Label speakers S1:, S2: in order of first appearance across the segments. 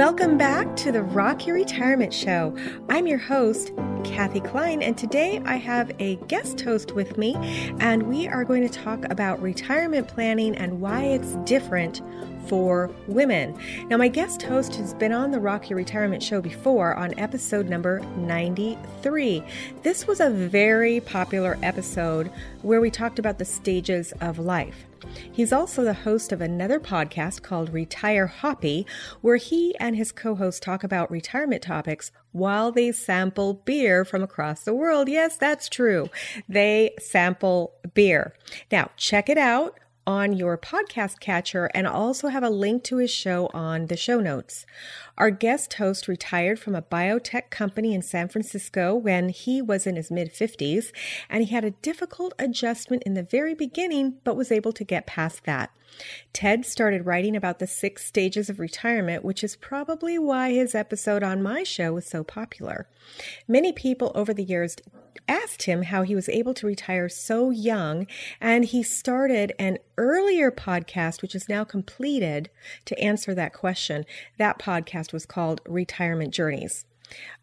S1: Welcome back to the Rock Your Retirement Show. I'm your host, Kathy Klein, and today I have a guest host with me, and we are going to talk about retirement planning and why it's different for women. Now, my guest host has been on the Rock Your Retirement Show before on episode number 93. This was a very popular episode where we talked about the stages of life. He's also the host of another podcast called Retire Hoppy, where he and his co host talk about retirement topics while they sample beer from across the world. Yes, that's true. They sample beer. Now, check it out on your podcast catcher and also have a link to his show on the show notes. Our guest host retired from a biotech company in San Francisco when he was in his mid 50s, and he had a difficult adjustment in the very beginning, but was able to get past that. Ted started writing about the six stages of retirement, which is probably why his episode on my show was so popular. Many people over the years asked him how he was able to retire so young, and he started an earlier podcast, which is now completed, to answer that question. That podcast was called Retirement Journeys.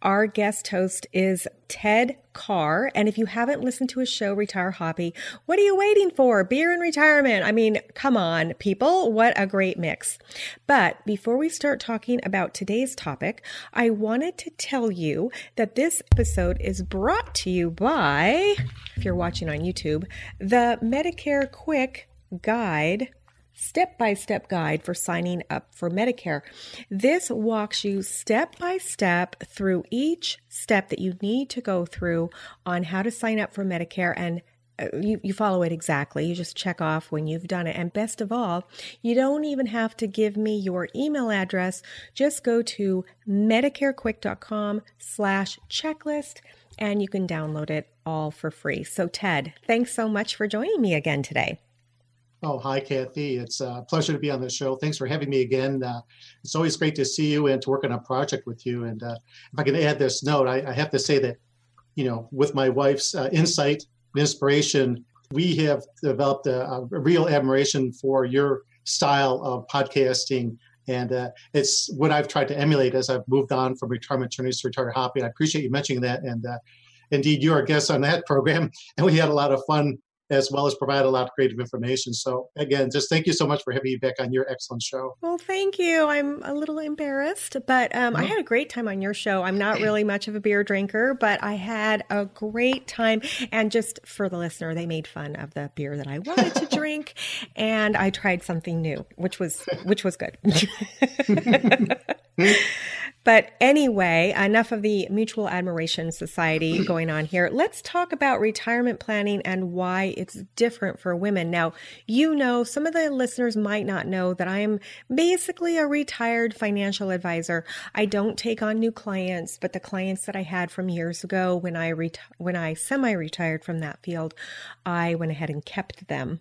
S1: Our guest host is Ted Carr. And if you haven't listened to his show, Retire Hoppy, what are you waiting for? Beer and retirement. I mean, come on, people. What a great mix. But before we start talking about today's topic, I wanted to tell you that this episode is brought to you by, if you're watching on YouTube, the Medicare Quick Guide step by step guide for signing up for Medicare. This walks you step by step through each step that you need to go through on how to sign up for Medicare and uh, you, you follow it exactly. You just check off when you've done it. And best of all, you don't even have to give me your email address. Just go to medicarequick.com slash checklist and you can download it all for free. So Ted, thanks so much for joining me again today.
S2: Oh, hi, Kathy. It's a pleasure to be on the show. Thanks for having me again. Uh, it's always great to see you and to work on a project with you. And uh, if I can add this note, I, I, have to say that, you know, with my wife's uh, insight and inspiration, we have developed a, a, real admiration for your style of podcasting. And uh, it's what I've tried to emulate as I've moved on from retirement journeys to retire hopping. I appreciate you mentioning that. And uh, indeed, you're a guest on that program, and we had a lot of fun as well as provide a lot of creative information. So again, just thank you so much for having me back on your excellent show.
S1: Well, thank you. I'm a little embarrassed, but um, I had a great time on your show. I'm not really much of a beer drinker, but I had a great time. And just for the listener, they made fun of the beer that I wanted to drink, and I tried something new, which was which was good. But anyway, enough of the Mutual Admiration Society going on here. Let's talk about retirement planning and why it's different for women. Now, you know, some of the listeners might not know that I am basically a retired financial advisor. I don't take on new clients, but the clients that I had from years ago when I reti- when I semi-retired from that field, I went ahead and kept them.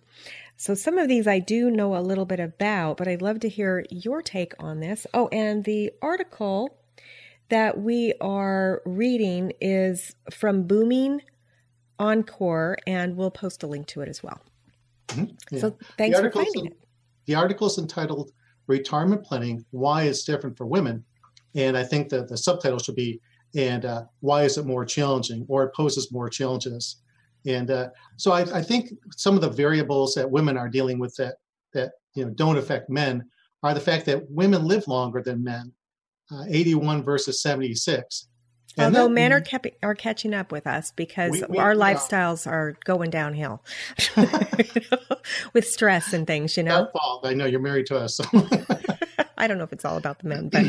S1: So some of these I do know a little bit about, but I'd love to hear your take on this. Oh, and the article that we are reading is from Booming Encore, and we'll post a link to it as well. Mm-hmm. Yeah. So thanks for finding it.
S2: The article is entitled Retirement Planning Why It's Different for Women. And I think that the subtitle should be and uh, why is it more challenging or it poses more challenges and uh, so I, I, think some of the variables that women are dealing with that that you know don't affect men are the fact that women live longer than men, uh, 81 versus 76.
S1: And Although then, men are kept, are catching up with us because we, we, our lifestyles yeah. are going downhill with stress and things, you know.
S2: fault. I know you're married to us. So.
S1: I don't know if it's all about the men, but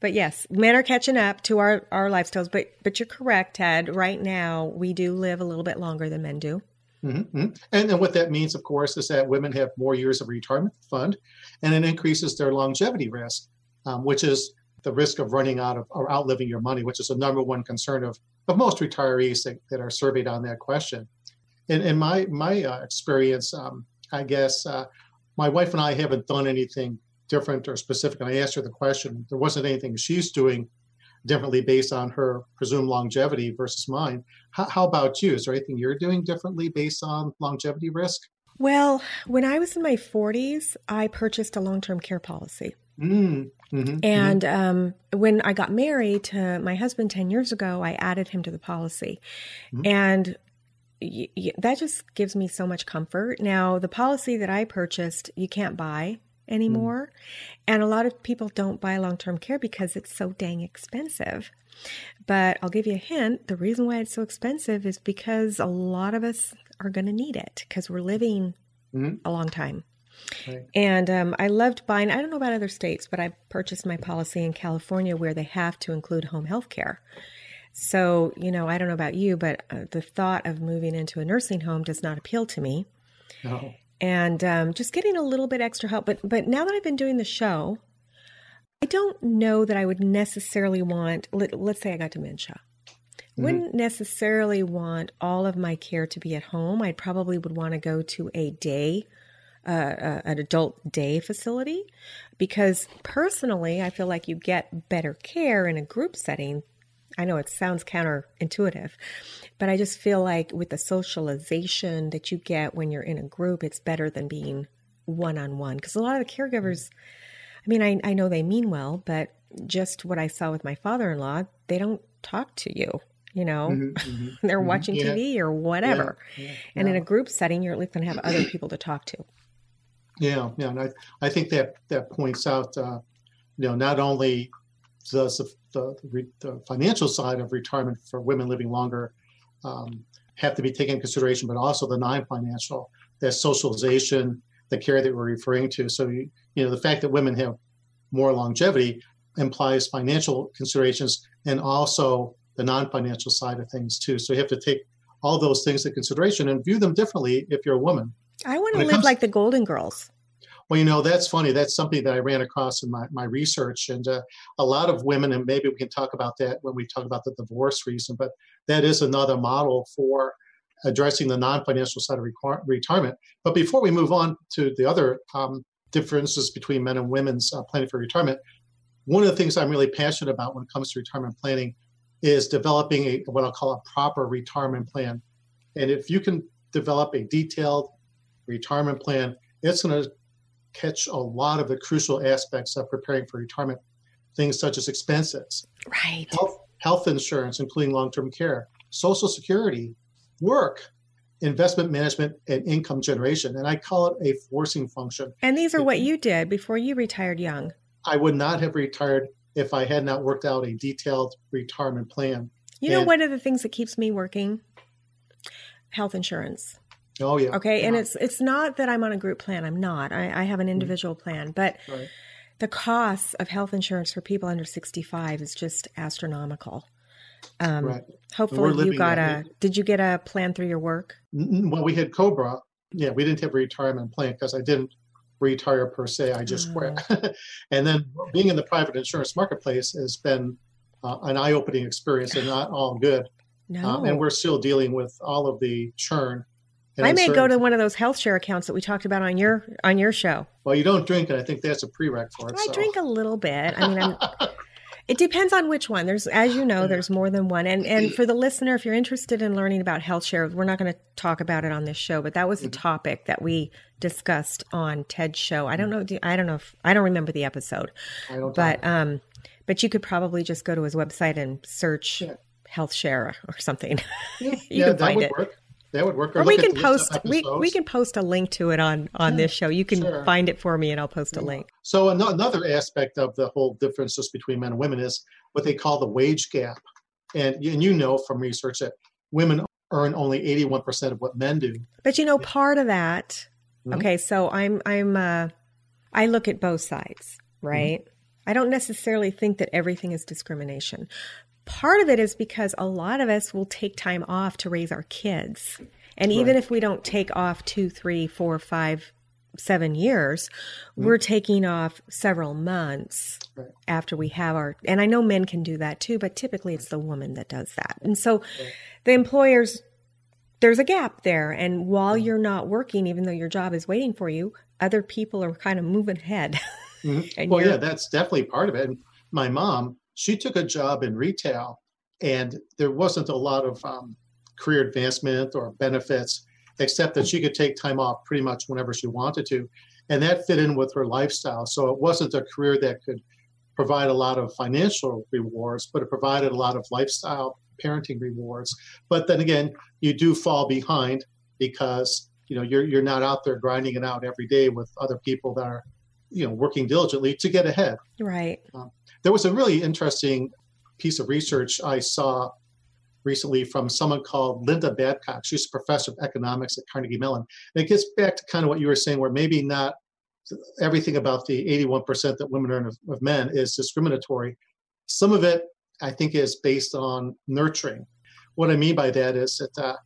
S1: but yes, men are catching up to our our lifestyles. But but you're correct, Ted. Right now, we do live a little bit longer than men do.
S2: Mm-hmm. And then what that means, of course, is that women have more years of retirement fund, and it increases their longevity risk, um, which is the risk of running out of or outliving your money, which is the number one concern of, of most retirees that, that are surveyed on that question. In, in my my uh, experience, um, I guess uh, my wife and I haven't done anything different or specific. And I asked her the question. There wasn't anything she's doing differently based on her presumed longevity versus mine. How, how about you? Is there anything you're doing differently based on longevity risk?
S1: Well, when I was in my 40s, I purchased a long term care policy.
S2: Mm.
S1: Mm-hmm, and mm-hmm. Um, when I got married to my husband 10 years ago, I added him to the policy. Mm-hmm. And y- y- that just gives me so much comfort. Now, the policy that I purchased, you can't buy anymore. And a lot of people don't buy long term care because it's so dang expensive. But I'll give you a hint the reason why it's so expensive is because a lot of us are going to need it because we're living mm-hmm. a long time. Right. And um, I loved buying, I don't know about other states, but I purchased my policy in California where they have to include home health care. So, you know, I don't know about you, but uh, the thought of moving into a nursing home does not appeal to me. No. And um, just getting a little bit extra help. But but now that I've been doing the show, I don't know that I would necessarily want. Let, us say I got dementia. Mm-hmm. Wouldn't necessarily want all of my care to be at home. I probably would want to go to a day uh, uh, an adult day facility because personally, I feel like you get better care in a group setting. I know it sounds counterintuitive, but I just feel like with the socialization that you get when you're in a group, it's better than being one on one. Because a lot of the caregivers, I mean, I, I know they mean well, but just what I saw with my father in law, they don't talk to you you know? Mm-hmm, mm-hmm, they're mm-hmm, watching yeah. tv or whatever. Yeah, yeah, and in a group setting you're at least going to have other people to talk to
S2: yeah, yeah, and I, I think that that points out, uh, you know, not only the, the, the, financial side of retirement for women living longer um, have to be taken into consideration, but also the non-financial, that socialization, the care that we're referring to. So, you, you know, the fact that women have more longevity implies financial considerations and also the non-financial side of things too. So you have to take all those things into consideration and view them differently if you're a woman.
S1: Want to live comes, like the Golden Girls.
S2: Well, you know, that's funny. That's something that I ran across in my, my research. And uh, a lot of women, and maybe we can talk about that when we talk about the divorce reason, but that is another model for addressing the non financial side of retirement. But before we move on to the other um, differences between men and women's uh, planning for retirement, one of the things I'm really passionate about when it comes to retirement planning is developing a what I'll call a proper retirement plan. And if you can develop a detailed retirement plan, it's going to catch a lot of the crucial aspects of preparing for retirement, things such as expenses,
S1: right,
S2: health, health insurance, including long-term care, social security, work, investment management, and income generation. And I call it a forcing function.
S1: And these are what you did before you retired young.
S2: I would not have retired if I had not worked out a detailed retirement plan.
S1: You know, and, one of the things that keeps me working health insurance.
S2: Oh yeah.
S1: Okay,
S2: yeah.
S1: and it's it's not that I'm on a group plan. I'm not. I, I have an mm-hmm. individual mm-hmm. plan, but right. the cost of health insurance for people under 65 is just astronomical. Um, right. Hopefully, you got a. Did you get a plan through your work?
S2: Well, we had Cobra. Yeah, we didn't have a retirement plan because I didn't retire per se. I just quit. Mm. and then being in the private insurance marketplace has been uh, an eye-opening experience and not all good. No. Um, and we're still dealing with all of the churn
S1: I may go to one of those health share accounts that we talked about on your on your show.
S2: Well, you don't drink, and I think that's a prereq for it.
S1: I so. drink a little bit. I mean, I'm, it depends on which one. There's, as you know, there's more than one. And and for the listener, if you're interested in learning about health share, we're not going to talk about it on this show, but that was the mm-hmm. topic that we discussed on Ted's show. I don't know. I don't know if I don't remember the episode, but um, but you could probably just go to his website and search. Yeah health share or something.
S2: Yeah, you yeah, can find it. Work. That would work.
S1: Or, or we can post we, we can post a link to it on on this show. You can sure. find it for me, and I'll post a link.
S2: So another aspect of the whole differences between men and women is what they call the wage gap, and and you know from research that women earn only eighty one percent of what men do.
S1: But you know, part of that. Mm-hmm. Okay, so I'm I'm uh, I look at both sides, right? Mm-hmm. I don't necessarily think that everything is discrimination. Part of it is because a lot of us will take time off to raise our kids. And even right. if we don't take off two, three, four, five, seven years, mm-hmm. we're taking off several months right. after we have our. And I know men can do that too, but typically it's the woman that does that. And so right. the employers, there's a gap there. And while mm-hmm. you're not working, even though your job is waiting for you, other people are kind of moving ahead.
S2: Mm-hmm. well, yeah, that's definitely part of it. My mom, she took a job in retail and there wasn't a lot of um, career advancement or benefits except that she could take time off pretty much whenever she wanted to and that fit in with her lifestyle so it wasn't a career that could provide a lot of financial rewards, but it provided a lot of lifestyle parenting rewards. But then again, you do fall behind because you know you're you're not out there grinding it out every day with other people that are you know working diligently to get ahead.
S1: Right.
S2: Um, there was a really interesting piece of research I saw recently from someone called Linda Babcock. She's a professor of economics at Carnegie Mellon. And it gets back to kind of what you were saying, where maybe not everything about the 81% that women earn of, of men is discriminatory. Some of it, I think, is based on nurturing. What I mean by that is that uh,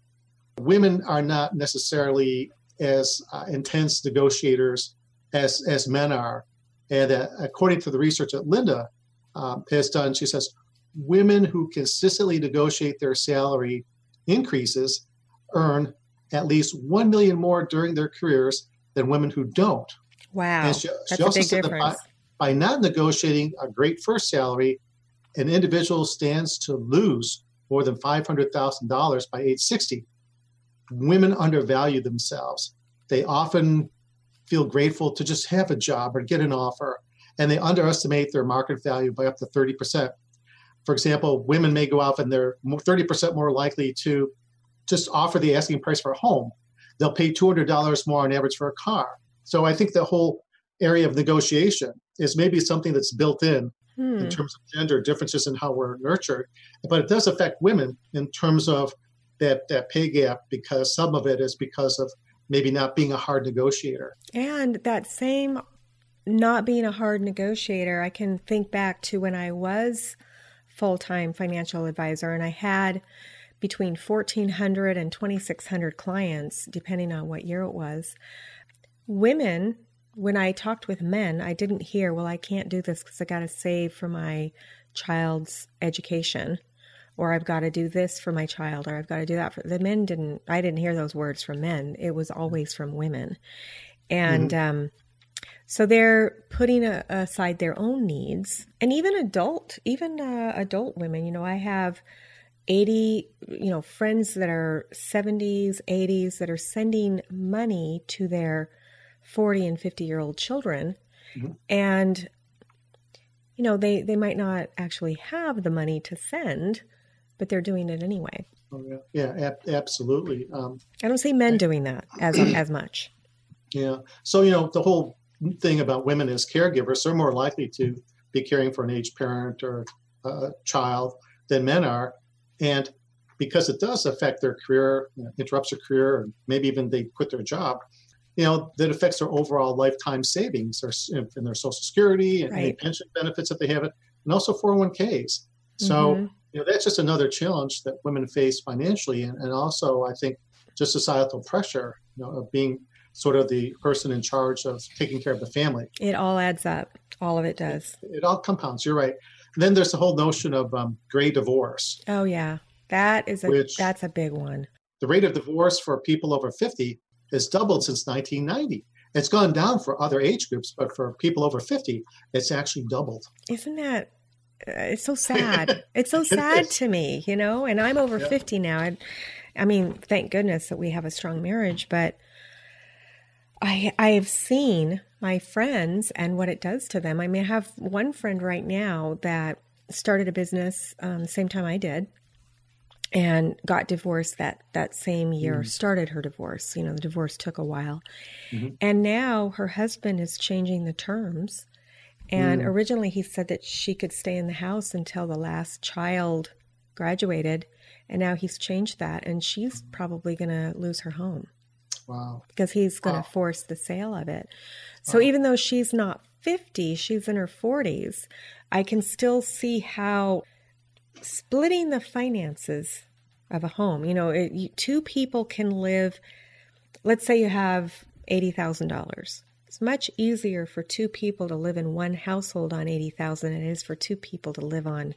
S2: women are not necessarily as uh, intense negotiators as, as men are. And uh, according to the research at Linda um, has done, she says women who consistently negotiate their salary increases earn at least 1 million more during their careers than women who don't.
S1: Wow. She, That's she also a big said difference.
S2: that by, by not negotiating a great first salary, an individual stands to lose more than $500,000 by age 60. Women undervalue themselves. They often feel grateful to just have a job or get an offer, and they underestimate their market value by up to 30% for example, women may go out and they're 30% more likely to just offer the asking price for a home. They'll pay $200 more on average for a car. So I think the whole area of negotiation is maybe something that's built in hmm. in terms of gender differences in how we're nurtured, but it does affect women in terms of that that pay gap because some of it is because of maybe not being a hard negotiator.
S1: And that same not being a hard negotiator, I can think back to when I was full time financial advisor, and I had between 1,400 and 2,600 clients, depending on what year it was. Women, when I talked with men, I didn't hear, well, I can't do this because I got to save for my child's education or I've got to do this for my child, or I've got to do that for the men. Didn't I didn't hear those words from men? It was always from women, and mm-hmm. um, so they're putting a, aside their own needs, and even adult, even uh, adult women. You know, I have eighty, you know, friends that are seventies, eighties that are sending money to their forty and fifty year old children, mm-hmm. and you know they they might not actually have the money to send, but they're doing it anyway.
S2: Oh, yeah, yeah, ab- absolutely. Um,
S1: I don't see men doing that as as much.
S2: Yeah. So you know the whole thing about women as caregivers, they're more likely to be caring for an aged parent or a child than men are. And because it does affect their career, you know, interrupts their career, and maybe even they quit their job, you know, that affects their overall lifetime savings or in their social security and right. any pension benefits that they have, it, and also 401ks. So, mm-hmm. you know, that's just another challenge that women face financially. And, and also, I think, just societal pressure, you know, of being sort of the person in charge of taking care of the family.
S1: It all adds up. All of it does.
S2: It, it all compounds. You're right. And then there's the whole notion of um, gray divorce.
S1: Oh yeah, that is a which, that's a big one.
S2: The rate of divorce for people over 50 has doubled since 1990. It's gone down for other age groups, but for people over 50, it's actually doubled.
S1: Isn't that? Uh, it's so sad. it's so sad to me, you know. And I'm over yeah. 50 now. I, I mean, thank goodness that we have a strong marriage, but I I have seen my friends and what it does to them. I mean, I have one friend right now that started a business um, the same time I did, and got divorced that that same year. Mm. Started her divorce. You know, the divorce took a while, mm-hmm. and now her husband is changing the terms. And mm. originally, he said that she could stay in the house until the last child graduated, and now he's changed that, and she's probably going to lose her home.
S2: Wow.
S1: Because he's going to wow. force the sale of it. So wow. even though she's not 50, she's in her 40s, I can still see how splitting the finances of a home, you know, it, you, two people can live, let's say you have $80,000. It's much easier for two people to live in one household on 80,000 than it is for two people to live on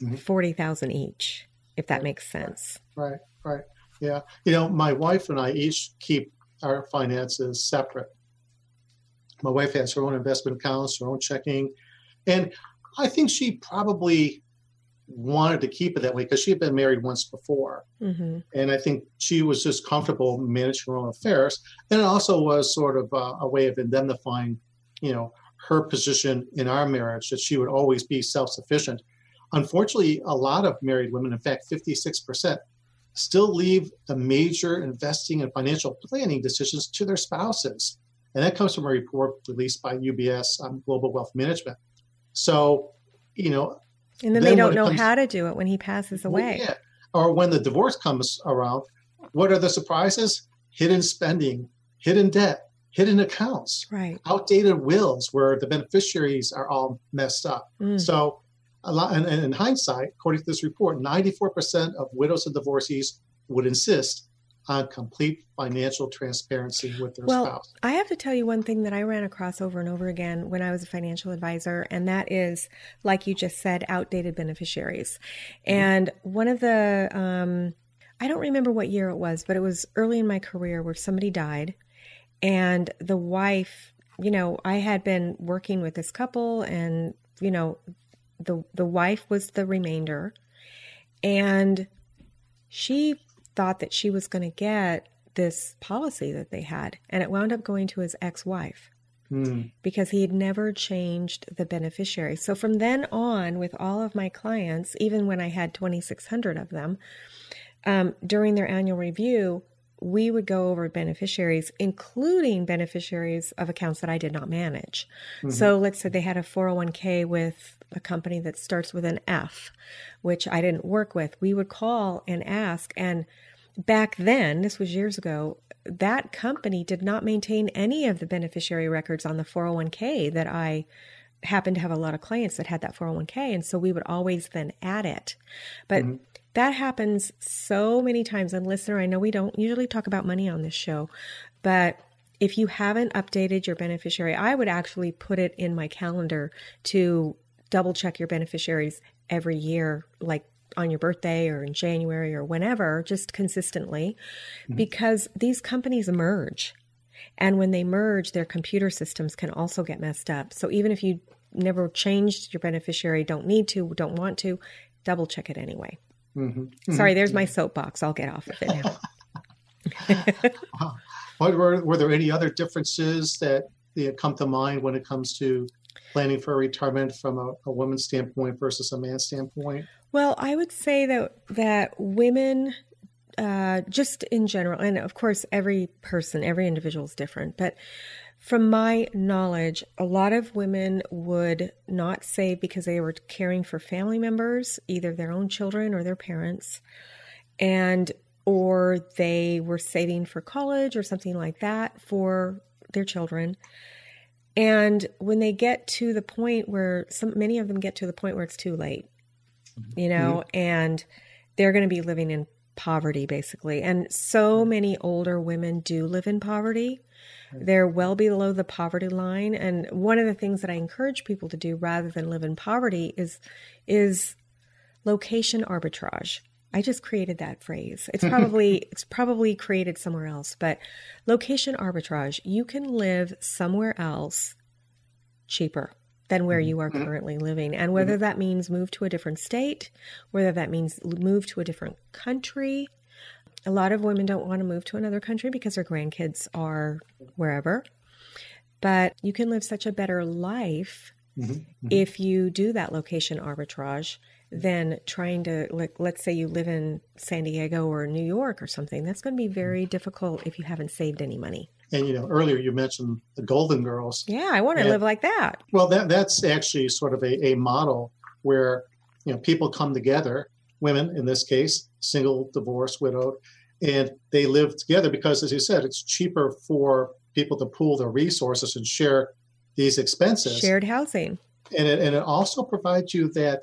S1: mm-hmm. 40,000 each, if that makes sense.
S2: Right, right. Yeah. You know, my wife and I each keep our finances separate. My wife has her own investment accounts, her own checking. And I think she probably wanted to keep it that way because she had been married once before. Mm-hmm. And I think she was just comfortable managing her own affairs. And it also was sort of a, a way of indemnifying, you know, her position in our marriage that she would always be self-sufficient. Unfortunately, a lot of married women, in fact, 56%, still leave the major investing and financial planning decisions to their spouses. And that comes from a report released by UBS on global wealth management. So, you know,
S1: and then, then they don't know comes, how to do it when he passes away. Well, yeah.
S2: Or when the divorce comes around, what are the surprises? Hidden spending, hidden debt, hidden accounts,
S1: right?
S2: Outdated wills where the beneficiaries are all messed up. Mm. So, a lot, and, and in hindsight, according to this report, 94% of widows and divorcees would insist on complete financial transparency with their
S1: well,
S2: spouse.
S1: I have to tell you one thing that I ran across over and over again when I was a financial advisor, and that is, like you just said, outdated beneficiaries. Mm-hmm. And one of the, um, I don't remember what year it was, but it was early in my career where somebody died, and the wife, you know, I had been working with this couple, and you know, the the wife was the remainder, and she thought that she was going to get this policy that they had, and it wound up going to his ex wife mm. because he had never changed the beneficiary. So from then on, with all of my clients, even when I had 2,600 of them, um, during their annual review, we would go over beneficiaries, including beneficiaries of accounts that I did not manage. Mm-hmm. So let's say they had a 401k with a company that starts with an F, which I didn't work with. We would call and ask. And back then, this was years ago, that company did not maintain any of the beneficiary records on the 401k that I happened to have a lot of clients that had that 401k. And so we would always then add it. But mm-hmm. that happens so many times. And listener, I know we don't usually talk about money on this show, but if you haven't updated your beneficiary, I would actually put it in my calendar to double check your beneficiaries every year, like on your birthday or in January or whenever, just consistently, mm-hmm. because these companies merge. And when they merge, their computer systems can also get messed up. So even if you never changed your beneficiary, don't need to, don't want to, double check it anyway. Mm-hmm. Mm-hmm. Sorry, there's my soapbox. I'll get off of it
S2: now. were, were there any other differences that, that come to mind when it comes to planning for retirement from a, a woman's standpoint versus a man's standpoint?
S1: Well, I would say that that women uh, just in general, and of course, every person, every individual is different, but from my knowledge, a lot of women would not save because they were caring for family members, either their own children or their parents, and or they were saving for college or something like that for their children. And when they get to the point where some many of them get to the point where it's too late, you know, mm-hmm. and they're going to be living in poverty basically. And so many older women do live in poverty. They're well below the poverty line and one of the things that I encourage people to do rather than live in poverty is is location arbitrage. I just created that phrase. It's probably it's probably created somewhere else, but location arbitrage. You can live somewhere else cheaper than where you are mm-hmm. currently living. And whether mm-hmm. that means move to a different state, whether that means move to a different country. A lot of women don't want to move to another country because their grandkids are wherever. But you can live such a better life mm-hmm. Mm-hmm. if you do that location arbitrage then trying to like let's say you live in San Diego or New York or something. That's going to be very difficult if you haven't saved any money.
S2: And you know, earlier you mentioned the Golden Girls.
S1: Yeah, I want to live like that.
S2: Well, that that's actually sort of a, a model where you know people come together, women in this case, single, divorced, widowed, and they live together because, as you said, it's cheaper for people to pool their resources and share these expenses.
S1: Shared housing.
S2: And it, and it also provides you that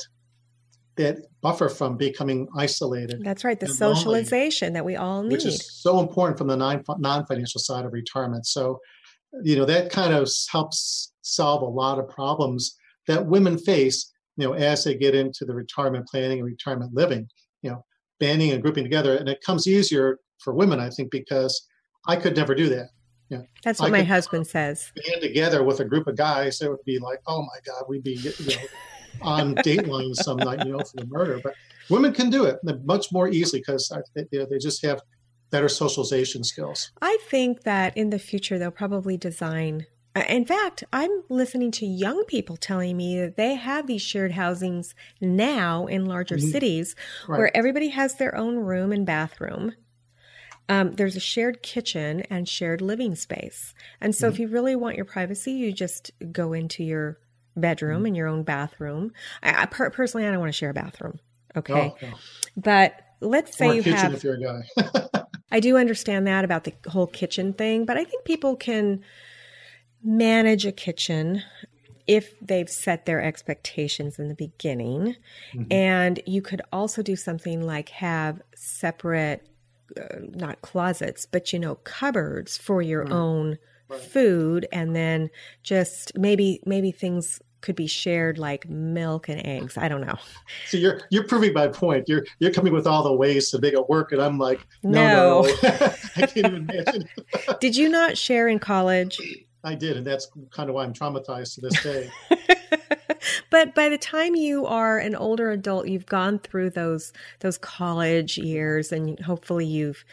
S2: that buffer from becoming isolated.
S1: That's right, the socialization lonely, that we all need.
S2: Which is so important from the non financial side of retirement. So, you know, that kind of helps solve a lot of problems that women face, you know, as they get into the retirement planning and retirement living, you know, banding and grouping together. And it comes easier for women, I think, because I could never do that.
S1: Yeah. That's what I my husband says.
S2: Together with a group of guys, it would be like, oh my God, we'd be, you know, on Dateline some night, you know, for the murder. But women can do it much more easily because they, they just have better socialization skills.
S1: I think that in the future they'll probably design Uh, in fact, I'm listening to young people telling me that they have these shared housings now in larger mm-hmm. cities right. where everybody has their own room and bathroom. Um, there's a shared kitchen and shared living space. And so, mm-hmm. if you really want your privacy, you just go into your bedroom mm-hmm. and your own bathroom. I, I per- personally, I don't want to share a bathroom. Okay. Oh, But let's say you have.
S2: If you're a guy.
S1: I do understand that about the whole kitchen thing, but I think people can manage a kitchen if they've set their expectations in the beginning. Mm-hmm. And you could also do something like have separate, uh, not closets, but you know, cupboards for your mm-hmm. own right. food. And then just maybe, maybe things could be shared like milk and eggs. I don't know.
S2: So you're you're proving my point. You're you're coming with all the ways to make it work, and I'm like,
S1: no,
S2: no, no. I can't even imagine.
S1: Did you not share in college?
S2: I did, and that's kind of why I'm traumatized to this day.
S1: but by the time you are an older adult, you've gone through those those college years, and hopefully you've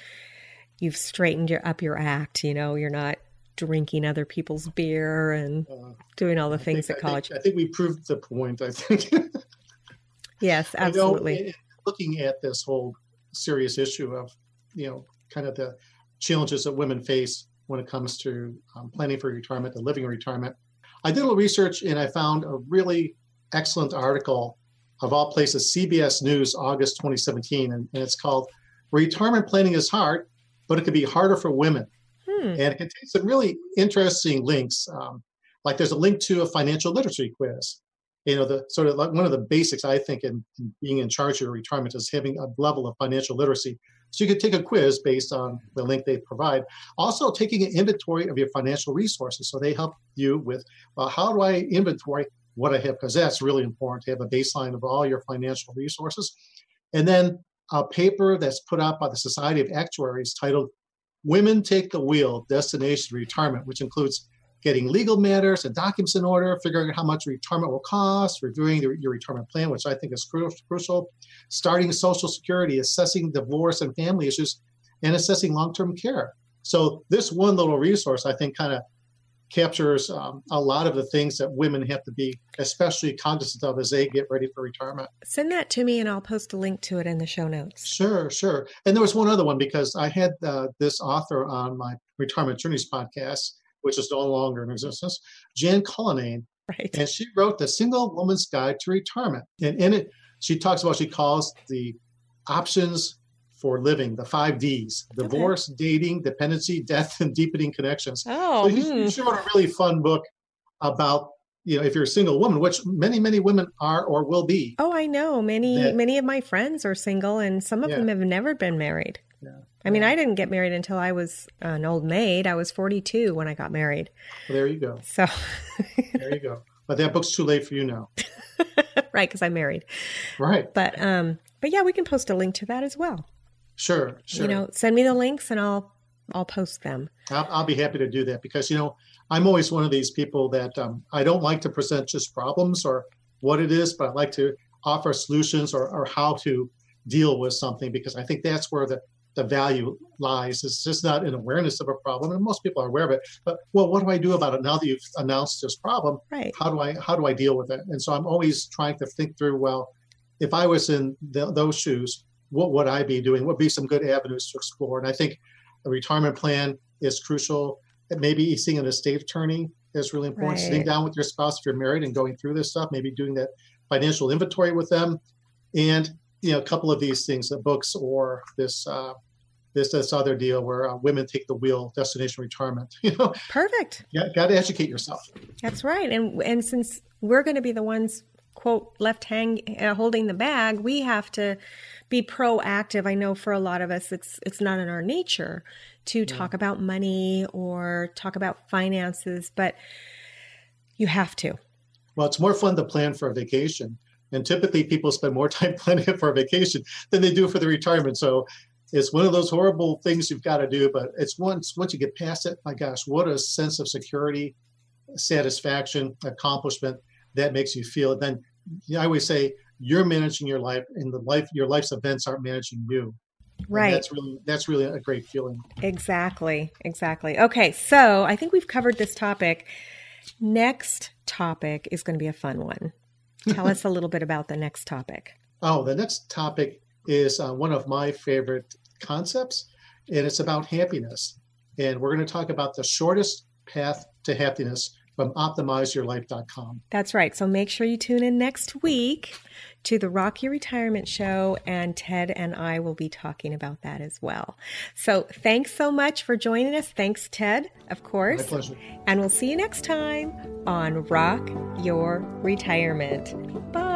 S1: you've straightened your, up your act. You know, you're not drinking other people's beer and uh, doing all the I things
S2: think,
S1: at college.
S2: I think, I think, we proved the point. I think.
S1: yes, absolutely. Know,
S2: looking at this whole serious issue of you know kind of the challenges that women face when it comes to um, planning for retirement and living in retirement. I did a little research and I found a really excellent article of all places, CBS News, August 2017, and, and it's called Retirement Planning is Hard, but it Could be harder for women. Hmm. And it contains some really interesting links. Um, like there's a link to a financial literacy quiz. You know, the sort of like one of the basics I think in, in being in charge of your retirement is having a level of financial literacy. So you could take a quiz based on the link they provide. Also, taking an inventory of your financial resources. So they help you with, well, how do I inventory what I have? Because that's really important to have a baseline of all your financial resources. And then a paper that's put out by the Society of Actuaries titled Women Take the Wheel Destination Retirement, which includes getting legal matters and documents in order, figuring out how much retirement will cost, reviewing the, your retirement plan, which I think is cru- crucial, starting Social Security, assessing divorce and family issues, and assessing long term care. So, this one little resource, I think, kind of captures um, a lot of the things that women have to be especially cognizant of as they get ready for retirement.
S1: Send that to me and I'll post a link to it in the show notes.
S2: Sure, sure. And there was one other one because I had uh, this author on my Retirement Journeys podcast which is no longer in existence, Jan Cullinane.
S1: Right.
S2: And she wrote The Single Woman's Guide to Retirement. And in it, she talks about, she calls the options for living, the five Ds divorce, okay. dating, dependency, death, and deepening connections.
S1: Oh,
S2: so hmm. she wrote a really fun book about you know if you're a single woman which many many women are or will be
S1: oh i know many that, many of my friends are single and some of yeah. them have never been married yeah. I mean, I didn't get married until I was an old maid. I was 42 when I got married.
S2: Well, there you go.
S1: So
S2: there you go. But that book's too late for you now.
S1: right, because I'm married.
S2: Right.
S1: But um, but yeah, we can post a link to that as well.
S2: Sure, sure.
S1: You know, send me the links and I'll I'll post them.
S2: I'll, I'll be happy to do that because you know I'm always one of these people that um, I don't like to present just problems or what it is, but I like to offer solutions or, or how to deal with something because I think that's where the the value lies. It's just not an awareness of a problem, and most people are aware of it. But well, what do I do about it now that you've announced this problem?
S1: Right.
S2: How do I how do I deal with it? And so I'm always trying to think through. Well, if I was in the, those shoes, what would I be doing? What would be some good avenues to explore? And I think a retirement plan is crucial. Maybe seeing an estate attorney is really important. Right. Sitting down with your spouse if you're married and going through this stuff. Maybe doing that financial inventory with them, and you know a couple of these things, the books or this uh, this this other deal where uh, women take the wheel, destination retirement. You know,
S1: perfect.
S2: Yeah, got to educate yourself.
S1: That's right, and and since we're going to be the ones quote left hang uh, holding the bag, we have to be proactive. I know for a lot of us, it's it's not in our nature to yeah. talk about money or talk about finances, but you have to.
S2: Well, it's more fun to plan for a vacation. And typically, people spend more time planning for a vacation than they do for the retirement. So, it's one of those horrible things you've got to do but it's once once you get past it my gosh what a sense of security satisfaction accomplishment that makes you feel then i always say you're managing your life and the life your life's events aren't managing you
S1: Right.
S2: And that's really that's really a great feeling.
S1: Exactly. Exactly. Okay, so I think we've covered this topic. Next topic is going to be a fun one. Tell us a little bit about the next topic.
S2: Oh, the next topic is uh, one of my favorite concepts, and it's about happiness. And we're going to talk about the shortest path to happiness from optimizeyourlife.com.
S1: That's right. So make sure you tune in next week to the Rock Your Retirement Show, and Ted and I will be talking about that as well. So thanks so much for joining us. Thanks, Ted, of course.
S2: My pleasure.
S1: And we'll see you next time on Rock Your Retirement. Bye.